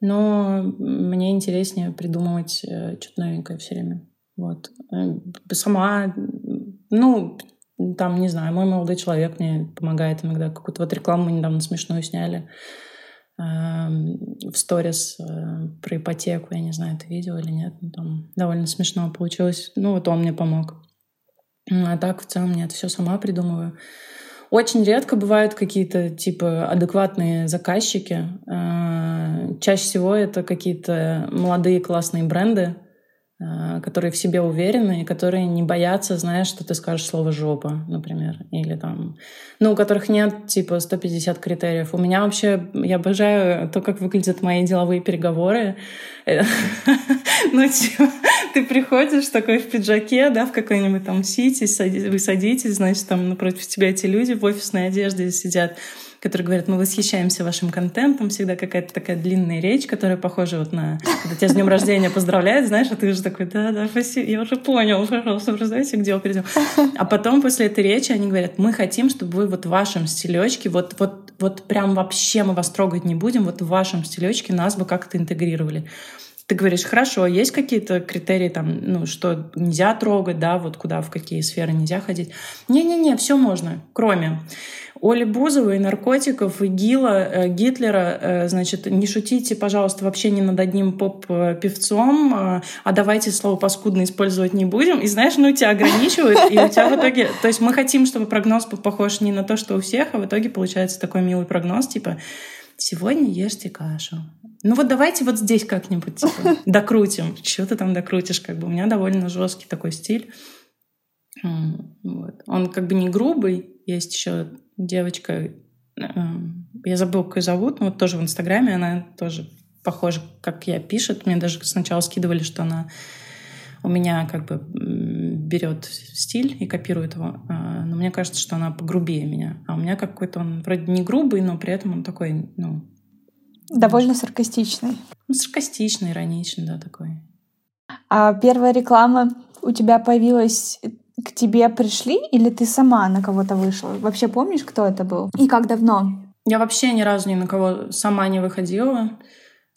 Speaker 1: но мне интереснее придумывать э, что-то новенькое все время. Вот. Э, сама, ну, там, не знаю, мой молодой человек мне помогает иногда. Какую-то вот рекламу недавно смешную сняли в сторис э, про ипотеку. Я не знаю, ты видел или нет. Там довольно смешно получилось. Ну, вот он мне помог. А так, в целом, нет, все сама придумываю. Очень редко бывают какие-то типа адекватные заказчики. Э, чаще всего это какие-то молодые классные бренды, Э, которые в себе уверены и которые не боятся, знаешь, что ты скажешь слово «жопа», например, или там, ну, у которых нет, типа, 150 критериев. У меня вообще, я обожаю то, как выглядят мои деловые переговоры. Ну, типа, ты приходишь такой в пиджаке, да, в какой-нибудь там сити, вы садитесь, значит, там напротив тебя эти люди в офисной одежде сидят, которые говорят, мы восхищаемся вашим контентом, всегда какая-то такая длинная речь, которая похожа вот на... Когда тебя с днем рождения поздравляют, знаешь, а ты уже такой, да-да, спасибо, я уже понял, пожалуйста, раздайте, где мы перейдем. А потом после этой речи они говорят, мы хотим, чтобы вы вот в вашем стилечке, вот, вот, вот прям вообще мы вас трогать не будем, вот в вашем стилечке нас бы как-то интегрировали ты говоришь, хорошо, есть какие-то критерии, там, ну, что нельзя трогать, да, вот куда, в какие сферы нельзя ходить. Не-не-не, все можно, кроме Оли Бузовой, наркотиков, ИГИЛа, э, Гитлера. Э, значит, не шутите, пожалуйста, вообще не над одним поп-певцом, э, а давайте слово «паскудно» использовать не будем. И знаешь, ну, тебя ограничивают, и у тебя в итоге... То есть мы хотим, чтобы прогноз был похож не на то, что у всех, а в итоге получается такой милый прогноз, типа «сегодня ешьте кашу». Ну вот давайте вот здесь как-нибудь типа, докрутим. Что ты там докрутишь? Как бы у меня довольно жесткий такой стиль. Вот. Он как бы не грубый. Есть еще девочка, я забыла, как ее зовут, но вот тоже в Инстаграме она тоже похожа, как я пишет. Мне даже сначала скидывали, что она у меня как бы берет стиль и копирует его. А, но мне кажется, что она погрубее меня. А у меня какой-то он вроде не грубый, но при этом он такой, ну...
Speaker 2: Довольно саркастичный.
Speaker 1: Ну, саркастичный, ироничный, да, такой.
Speaker 2: А первая реклама у тебя появилась к тебе пришли или ты сама на кого-то вышла? Вообще помнишь, кто это был? И как давно?
Speaker 1: Я вообще ни разу ни на кого сама не выходила.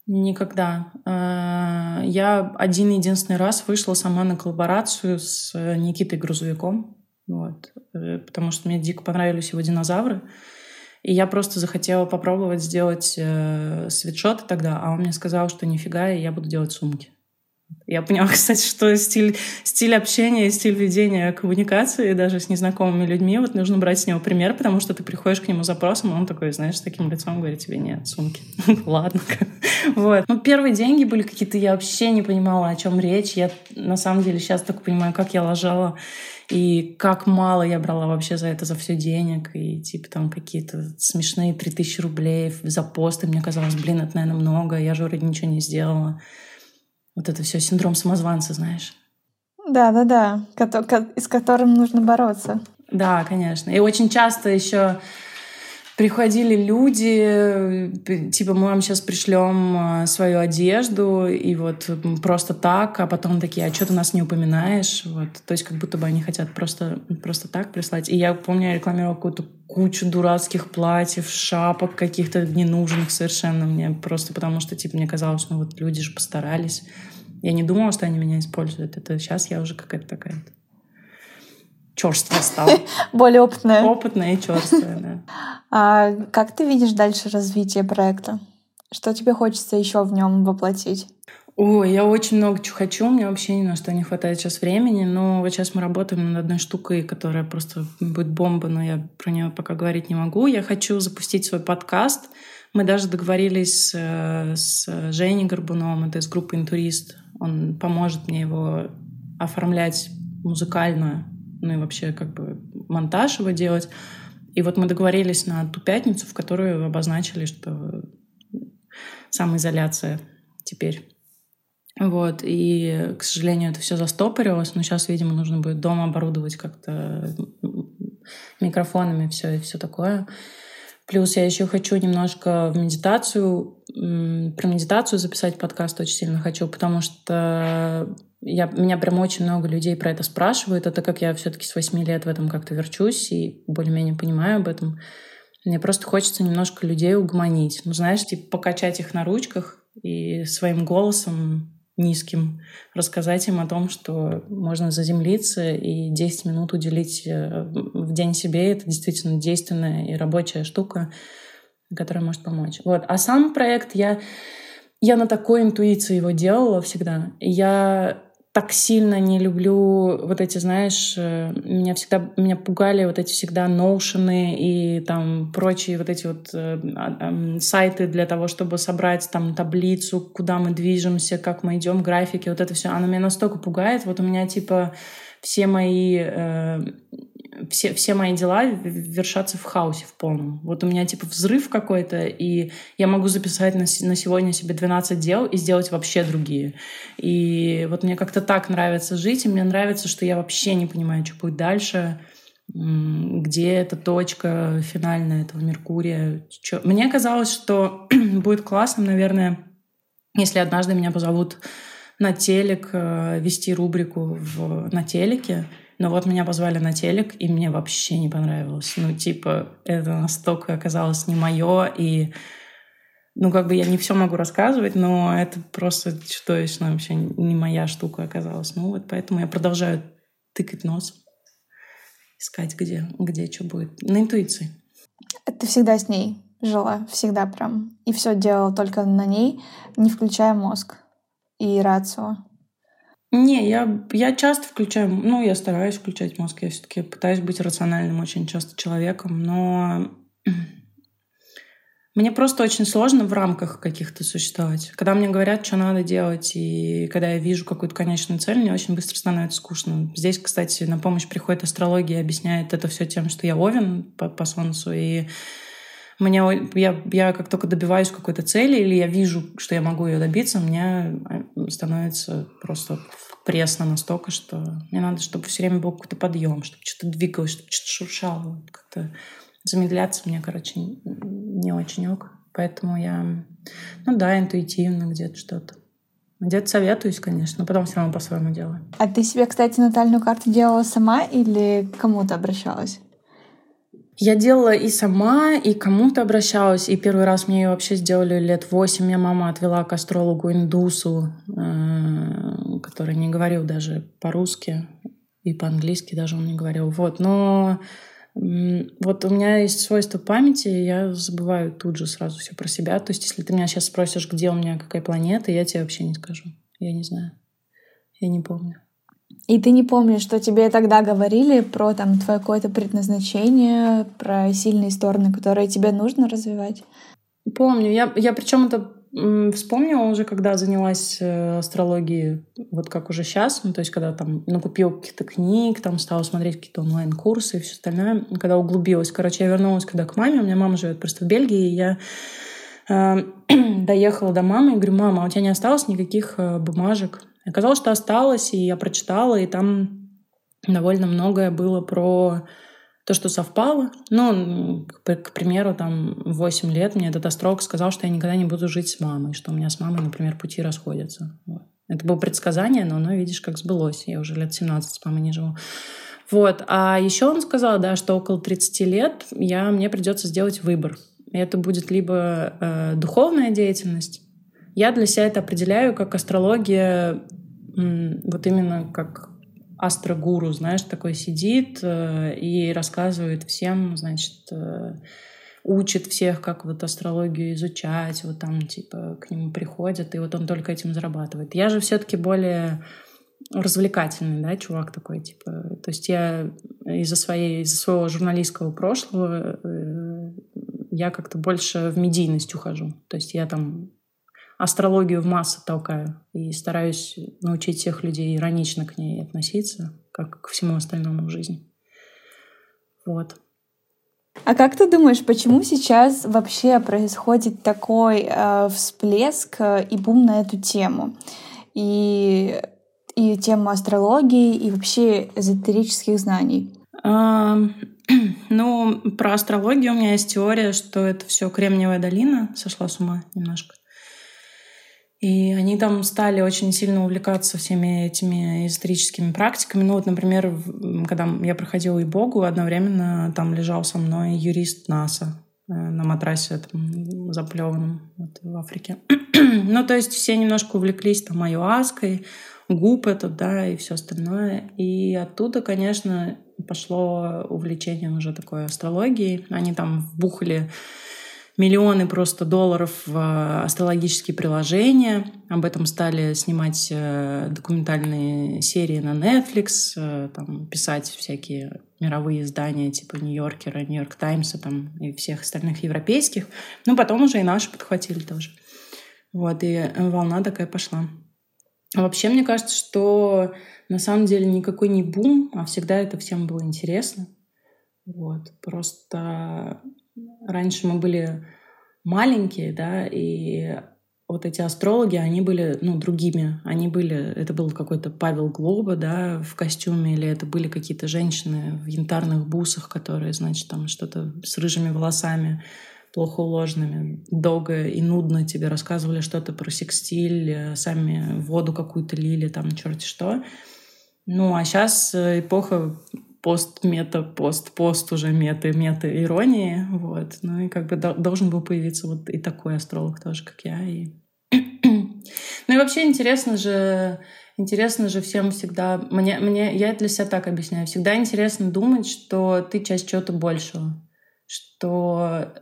Speaker 1: Никогда. Э, я один единственный раз вышла сама на коллаборацию с Никитой Грузовиком. Вот. Э, потому что мне дико понравились его динозавры. И я просто захотела попробовать сделать э, свитшоты тогда, а он мне сказал, что нифига, и я буду делать сумки. Я поняла, кстати, что стиль, стиль общения стиль ведения коммуникации даже с незнакомыми людьми, вот нужно брать с него пример, потому что ты приходишь к нему с запросом, а он такой, знаешь, с таким лицом говорит тебе, нет, сумки. Ладно. Вот. Ну, первые деньги были какие-то, я вообще не понимала, о чем речь. Я на самом деле сейчас только понимаю, как я ложала и как мало я брала вообще за это, за все денег. И типа там какие-то смешные 3000 рублей за пост. И мне казалось, блин, это, наверное, много. Я же вроде ничего не сделала. Вот это все синдром самозванца, знаешь.
Speaker 2: Да, да, да, с которым нужно бороться.
Speaker 1: Да, конечно. И очень часто еще приходили люди, типа, мы вам сейчас пришлем э, свою одежду, и вот просто так, а потом такие, а что ты нас не упоминаешь? Вот. То есть как будто бы они хотят просто, просто так прислать. И я помню, я рекламировала какую-то кучу дурацких платьев, шапок каких-то ненужных совершенно мне, просто потому что, типа, мне казалось, ну вот люди же постарались. Я не думала, что они меня используют. Это сейчас я уже какая-то такая черствая стала.
Speaker 2: Более опытная.
Speaker 1: Опытная и черствая, да.
Speaker 2: А как ты видишь дальше развитие проекта? Что тебе хочется еще в нем воплотить?
Speaker 1: Ой, я очень много чего хочу, мне вообще ни на что не хватает сейчас времени, но вот сейчас мы работаем над одной штукой, которая просто будет бомба, но я про нее пока говорить не могу. Я хочу запустить свой подкаст. Мы даже договорились э, с Женей Горбуновым, это из группы «Интурист». Он поможет мне его оформлять музыкально, ну и вообще как бы монтаж его делать. И вот мы договорились на ту пятницу, в которую обозначили, что самоизоляция теперь. Вот, и, к сожалению, это все застопорилось, но сейчас, видимо, нужно будет дома оборудовать как-то микрофонами все и все такое. Плюс я еще хочу немножко в медитацию, про медитацию записать подкаст очень сильно хочу, потому что я, меня прям очень много людей про это спрашивают. Это как я все-таки с 8 лет в этом как-то верчусь и более-менее понимаю об этом. Мне просто хочется немножко людей угомонить. Ну, знаешь, типа покачать их на ручках и своим голосом низким рассказать им о том, что можно заземлиться и 10 минут уделить э, в день себе. Это действительно действенная и рабочая штука, которая может помочь. Вот. А сам проект я, я на такой интуиции его делала всегда. Я так сильно не люблю вот эти, знаешь, э, меня всегда меня пугали вот эти всегда ноушены и там прочие вот эти вот э, э, сайты для того, чтобы собрать там таблицу, куда мы движемся, как мы идем, графики, вот это все. Оно меня настолько пугает. Вот у меня типа все мои э, все, все мои дела вершатся в хаосе в полном. Вот у меня типа взрыв какой-то, и я могу записать на, на сегодня себе 12 дел и сделать вообще другие. И вот мне как-то так нравится жить, и мне нравится, что я вообще не понимаю, что будет дальше, где эта точка финальная этого Меркурия. Чё... Мне казалось, что будет классным, наверное, если однажды меня позовут на телек э, вести рубрику в, на телеке, но вот меня позвали на телек, и мне вообще не понравилось. Ну, типа, это настолько оказалось не мое, и ну, как бы я не все могу рассказывать, но это просто чудовищно вообще не моя штука оказалась. Ну, вот поэтому я продолжаю тыкать нос, искать, где, где что будет. На интуиции.
Speaker 2: Ты всегда с ней жила, всегда прям. И все делала только на ней, не включая мозг и рацию.
Speaker 1: Не, я, я часто включаю, ну, я стараюсь включать мозг, я все-таки пытаюсь быть рациональным очень часто человеком, но мне просто очень сложно в рамках каких-то существовать. Когда мне говорят, что надо делать, и когда я вижу какую-то конечную цель, мне очень быстро становится скучно. Здесь, кстати, на помощь приходит астрология и объясняет это все тем, что я овен по, по Солнцу, и мне, я, я как только добиваюсь какой-то цели или я вижу, что я могу ее добиться, мне а, становится просто пресно настолько, что мне надо, чтобы все время был какой-то подъем, чтобы что-то двигалось, чтобы что-то шуршало. Как-то замедляться мне, короче, не очень ок. Поэтому я, ну да, интуитивно где-то что-то. Где-то советуюсь, конечно, но потом все равно по-своему делаю.
Speaker 2: А ты себе, кстати, натальную карту делала сама или кому-то обращалась?
Speaker 1: Я делала и сама, и кому-то обращалась. И первый раз мне ее вообще сделали лет восемь. Меня мама отвела к астрологу-индусу, э, который не говорил даже по-русски. И по-английски даже он не говорил. Вот. Но вот у меня есть свойство памяти, я забываю тут же сразу все про себя. То есть, если ты меня сейчас спросишь, где у меня какая планета, я тебе вообще не скажу. Я не знаю. Я не помню.
Speaker 2: И ты не помнишь, что тебе тогда говорили про там твое какое-то предназначение, про сильные стороны, которые тебе нужно развивать?
Speaker 1: Помню. Я, я причем это вспомнила уже, когда занялась э, астрологией, вот как уже сейчас, ну, то есть когда там накупила каких-то книг, там стала смотреть какие-то онлайн-курсы и все остальное, когда углубилась. Короче, я вернулась когда к маме, у меня мама живет просто в Бельгии, и я доехала до мамы и говорю, мама, а у тебя не осталось никаких э, бумажек Оказалось, что осталось, и я прочитала, и там довольно многое было про то, что совпало. Ну, к, к примеру, там 8 лет мне этот астролог сказал, что я никогда не буду жить с мамой, что у меня с мамой, например, пути расходятся. Вот. Это было предсказание, но оно, видишь, как сбылось. Я уже лет 17 с мамой не живу. Вот. А еще он сказал, да, что около 30 лет я, мне придется сделать выбор. Это будет либо э, духовная деятельность, я для себя это определяю как астрология, вот именно как астрогуру, знаешь, такой сидит э, и рассказывает всем, значит, э, учит всех, как вот астрологию изучать, вот там типа к нему приходят, и вот он только этим зарабатывает. Я же все-таки более развлекательный, да, чувак такой, типа. То есть я из-за своей, из-за своего журналистского прошлого э, я как-то больше в медийность ухожу. То есть я там астрологию в массы толкаю и стараюсь научить всех людей иронично к ней относиться, как к всему остальному в жизни. Вот.
Speaker 2: А как ты думаешь, почему сейчас вообще происходит такой э, всплеск э, и бум на эту тему? И, и тему астрологии, и вообще эзотерических знаний?
Speaker 1: Ну, про астрологию у меня есть теория, что это все Кремниевая долина сошла с ума немножко. И они там стали очень сильно увлекаться всеми этими эзотерическими практиками. Ну вот, например, когда я проходила и Богу, одновременно там лежал со мной юрист НАСА э, на матрасе там, заплеванном вот, в Африке. ну, то есть все немножко увлеклись там аюаской, губ этот, да, и все остальное. И оттуда, конечно, пошло увлечение уже такой астрологией. Они там вбухали миллионы просто долларов в э, астрологические приложения. Об этом стали снимать э, документальные серии на Netflix, э, там, писать всякие мировые издания типа Нью-Йоркера, Нью-Йорк Таймса там, и всех остальных европейских. Ну, потом уже и наши подхватили тоже. Вот, и волна такая пошла. А вообще, мне кажется, что на самом деле никакой не бум, а всегда это всем было интересно. Вот. Просто раньше мы были маленькие, да, и вот эти астрологи, они были, ну, другими. Они были, это был какой-то Павел Глоба, да, в костюме, или это были какие-то женщины в янтарных бусах, которые, значит, там что-то с рыжими волосами, плохо уложенными, долго и нудно тебе рассказывали что-то про секстиль, э, сами воду какую-то лили, там, черти что. Ну, а сейчас э, эпоха пост-мета, пост-пост уже мета, мета иронии, вот. Ну и как бы должен был появиться вот и такой астролог тоже, как я. И... ну и вообще интересно же, интересно же всем всегда, мне, мне, я для себя так объясняю, всегда интересно думать, что ты часть чего-то большего, что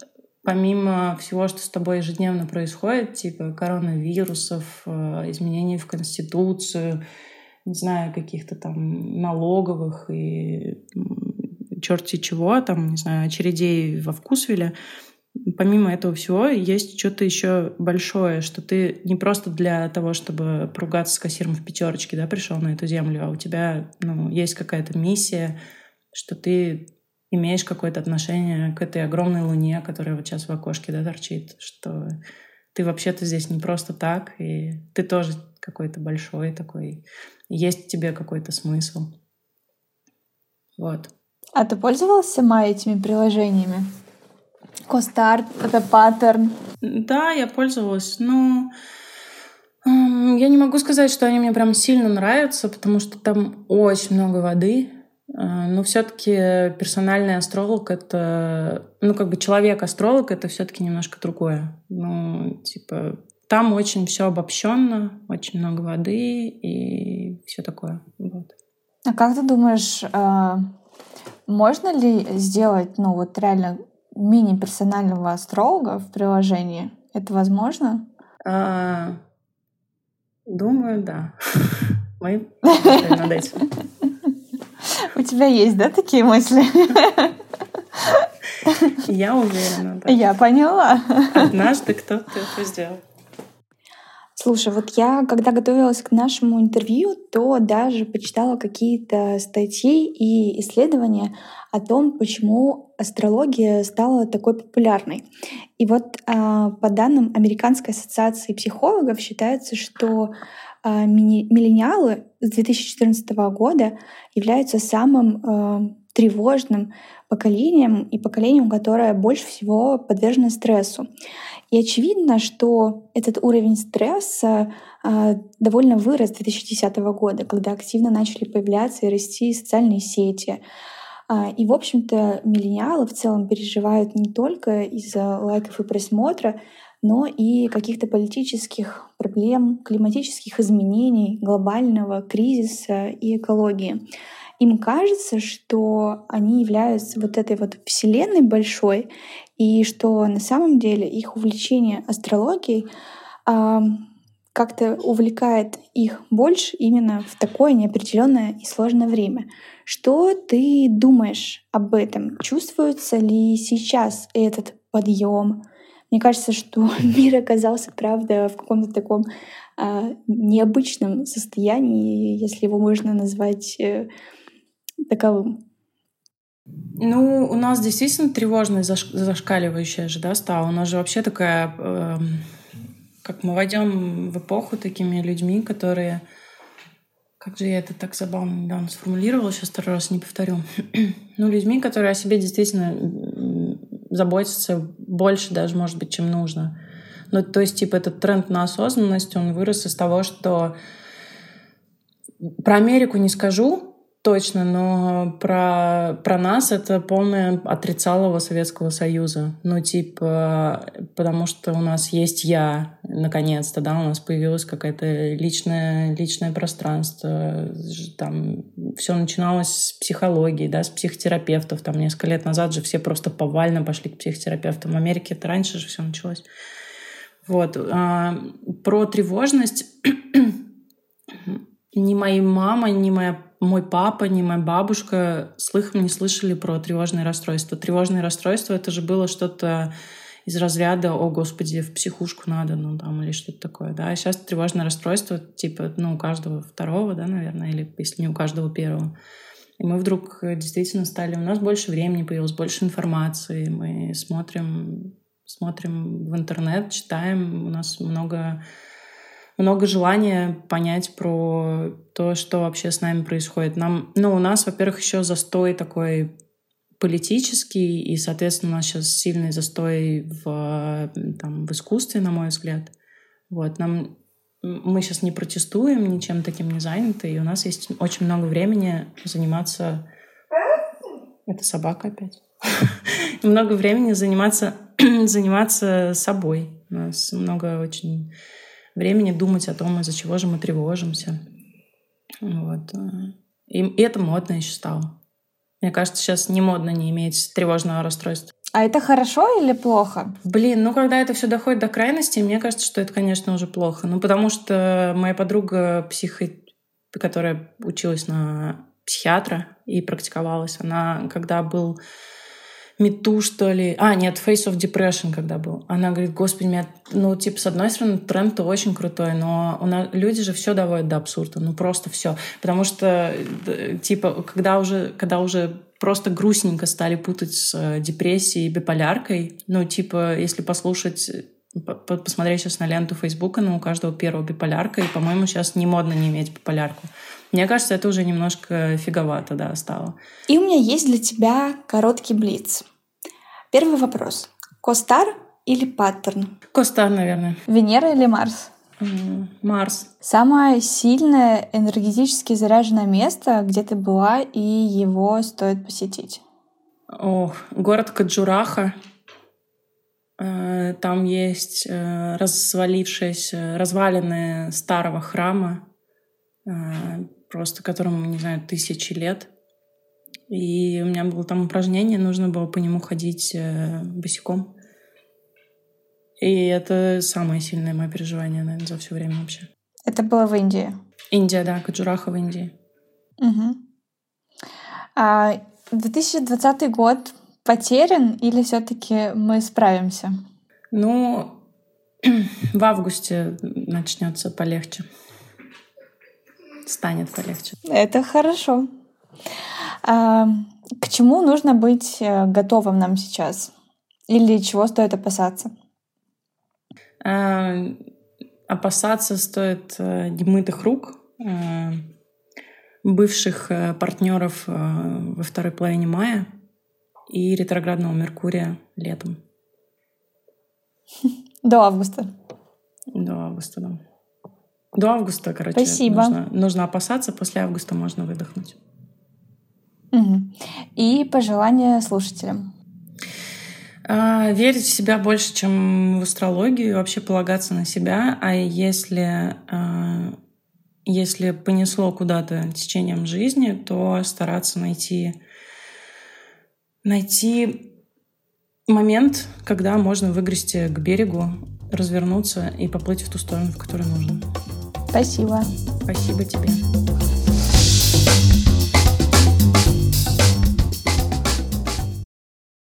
Speaker 1: помимо всего, что с тобой ежедневно происходит, типа коронавирусов, э, изменений в Конституцию, не знаю, каких-то там налоговых и черти чего, там, не знаю, очередей во Вкусвиле, помимо этого всего есть что-то еще большое, что ты не просто для того, чтобы поругаться с кассиром в пятерочке, да, пришел на эту землю, а у тебя, ну, есть какая-то миссия, что ты имеешь какое-то отношение к этой огромной луне, которая вот сейчас в окошке, да, торчит, что ты вообще-то здесь не просто так, и ты тоже какой-то большой такой есть в тебе какой-то смысл. Вот.
Speaker 2: А ты пользовалась сама этими приложениями? Костарт, это паттерн.
Speaker 1: Да, я пользовалась. Но я не могу сказать, что они мне прям сильно нравятся, потому что там очень много воды. А, но все-таки персональный астролог это, ну как бы человек-астролог это все-таки немножко другое. Ну типа там очень все обобщенно, очень много воды и все такое. Вот.
Speaker 2: А как ты думаешь, а, можно ли сделать, ну вот реально мини-персонального астролога в приложении? Это возможно?
Speaker 1: А, думаю, да. Мы над этим.
Speaker 2: У тебя есть, да, такие мысли?
Speaker 1: Я уверена, да.
Speaker 2: Я поняла.
Speaker 1: Однажды кто-то это сделал.
Speaker 2: Слушай, вот я, когда готовилась к нашему интервью, то даже почитала какие-то статьи и исследования о том, почему астрология стала такой популярной. И вот а, по данным Американской ассоциации психологов считается, что миллениалы с 2014 года являются самым а, тревожным поколением и поколением, которое больше всего подвержено стрессу. И очевидно, что этот уровень стресса э, довольно вырос с 2010 года, когда активно начали появляться и расти социальные сети. Э, и, в общем-то, миллениалы в целом переживают не только из-за лайков и просмотра, но и каких-то политических проблем, климатических изменений, глобального кризиса и экологии. Им кажется, что они являются вот этой вот вселенной большой, и что на самом деле их увлечение астрологией э, как-то увлекает их больше именно в такое неопределенное и сложное время. Что ты думаешь об этом? Чувствуется ли сейчас этот подъем? Мне кажется, что мир оказался, правда, в каком-то таком э, необычном состоянии, если его можно назвать э, таковым.
Speaker 1: Ну, у нас действительно тревожность заш зашкаливающая же, да, стала. У нас же вообще такая, э, как мы войдем в эпоху такими людьми, которые как же я это так забавно недавно сформулировала, сейчас второй раз не повторю. ну, людьми, которые о себе действительно заботятся больше даже, может быть, чем нужно. Ну, то есть, типа, этот тренд на осознанность, он вырос из того, что про Америку не скажу, точно, но про, про нас это полное отрицалово Советского Союза. Ну, типа, потому что у нас есть я, наконец-то, да, у нас появилось какое-то личное, личное пространство. Там все начиналось с психологии, да, с психотерапевтов. Там несколько лет назад же все просто повально пошли к психотерапевтам. В Америке это раньше же все началось. Вот. А, про тревожность ни моя мама, ни моя мой папа, ни моя бабушка слыхом не слышали про тревожные расстройства. Тревожные расстройства — это же было что-то из разряда «О, Господи, в психушку надо», ну, там, или что-то такое, да. А сейчас тревожное расстройство, типа, ну, у каждого второго, да, наверное, или если не у каждого первого. И мы вдруг действительно стали... У нас больше времени появилось, больше информации. Мы смотрим, смотрим в интернет, читаем. У нас много много желания понять про то, что вообще с нами происходит. Нам, ну, у нас, во-первых, еще застой такой политический, и, соответственно, у нас сейчас сильный застой в, там, в искусстве, на мой взгляд. Вот, нам, мы сейчас не протестуем, ничем таким не заняты, и у нас есть очень много времени заниматься... Это собака опять. Много времени заниматься, заниматься собой. У нас много очень времени думать о том, из-за чего же мы тревожимся. Вот. И это модно еще стало. Мне кажется, сейчас не модно не иметь тревожного расстройства.
Speaker 2: А это хорошо или плохо?
Speaker 1: Блин, ну когда это все доходит до крайности, мне кажется, что это, конечно, уже плохо. Ну потому что моя подруга, психо... которая училась на психиатра и практиковалась, она, когда был мету, что ли. А, нет, Face of Depression, когда был. Она говорит, господи, меня, ну, типа, с одной стороны, тренд-то очень крутой, но у нас, люди же все доводят до абсурда, ну, просто все. Потому что, типа, когда уже, когда уже просто грустненько стали путать с э, депрессией и биполяркой, ну, типа, если послушать посмотреть сейчас на ленту Фейсбука, ну, у каждого первого биполярка, и, по-моему, сейчас не модно не иметь биполярку. Мне кажется, это уже немножко фиговато, да, стало.
Speaker 2: И у меня есть для тебя короткий блиц. Первый вопрос. Костар или паттерн?
Speaker 1: Костар, наверное.
Speaker 2: Венера или Марс?
Speaker 1: Марс.
Speaker 2: Самое сильное энергетически заряженное место, где ты была, и его стоит посетить.
Speaker 1: Ох, город Каджураха. Э, там есть э, развалившиеся развалины старого храма, э, просто которому, не знаю, тысячи лет. И у меня было там упражнение, нужно было по нему ходить э, босиком. И это самое сильное мое переживание, наверное, за все время вообще.
Speaker 2: Это было в Индии?
Speaker 1: Индия, да, Каджураха в Индии.
Speaker 2: Угу. А 2020 год потерян или все-таки мы справимся?
Speaker 1: Ну, в августе начнется полегче. Станет полегче.
Speaker 2: Это хорошо. А, к чему нужно быть э, готовым нам сейчас? Или чего стоит опасаться?
Speaker 1: А, опасаться стоит э, немытых рук, э, бывших партнеров во второй половине мая и ретроградного Меркурия летом.
Speaker 2: До августа.
Speaker 1: До августа, да. До августа, короче,
Speaker 2: Спасибо.
Speaker 1: Нужно, нужно опасаться, после августа можно выдохнуть.
Speaker 2: Угу. И пожелания слушателям.
Speaker 1: А, верить в себя больше, чем в астрологию, вообще полагаться на себя. А если, а, если понесло куда-то течением жизни, то стараться найти, найти момент, когда можно выгрести к берегу, развернуться и поплыть в ту сторону, в которую нужно.
Speaker 2: Спасибо.
Speaker 1: Спасибо тебе.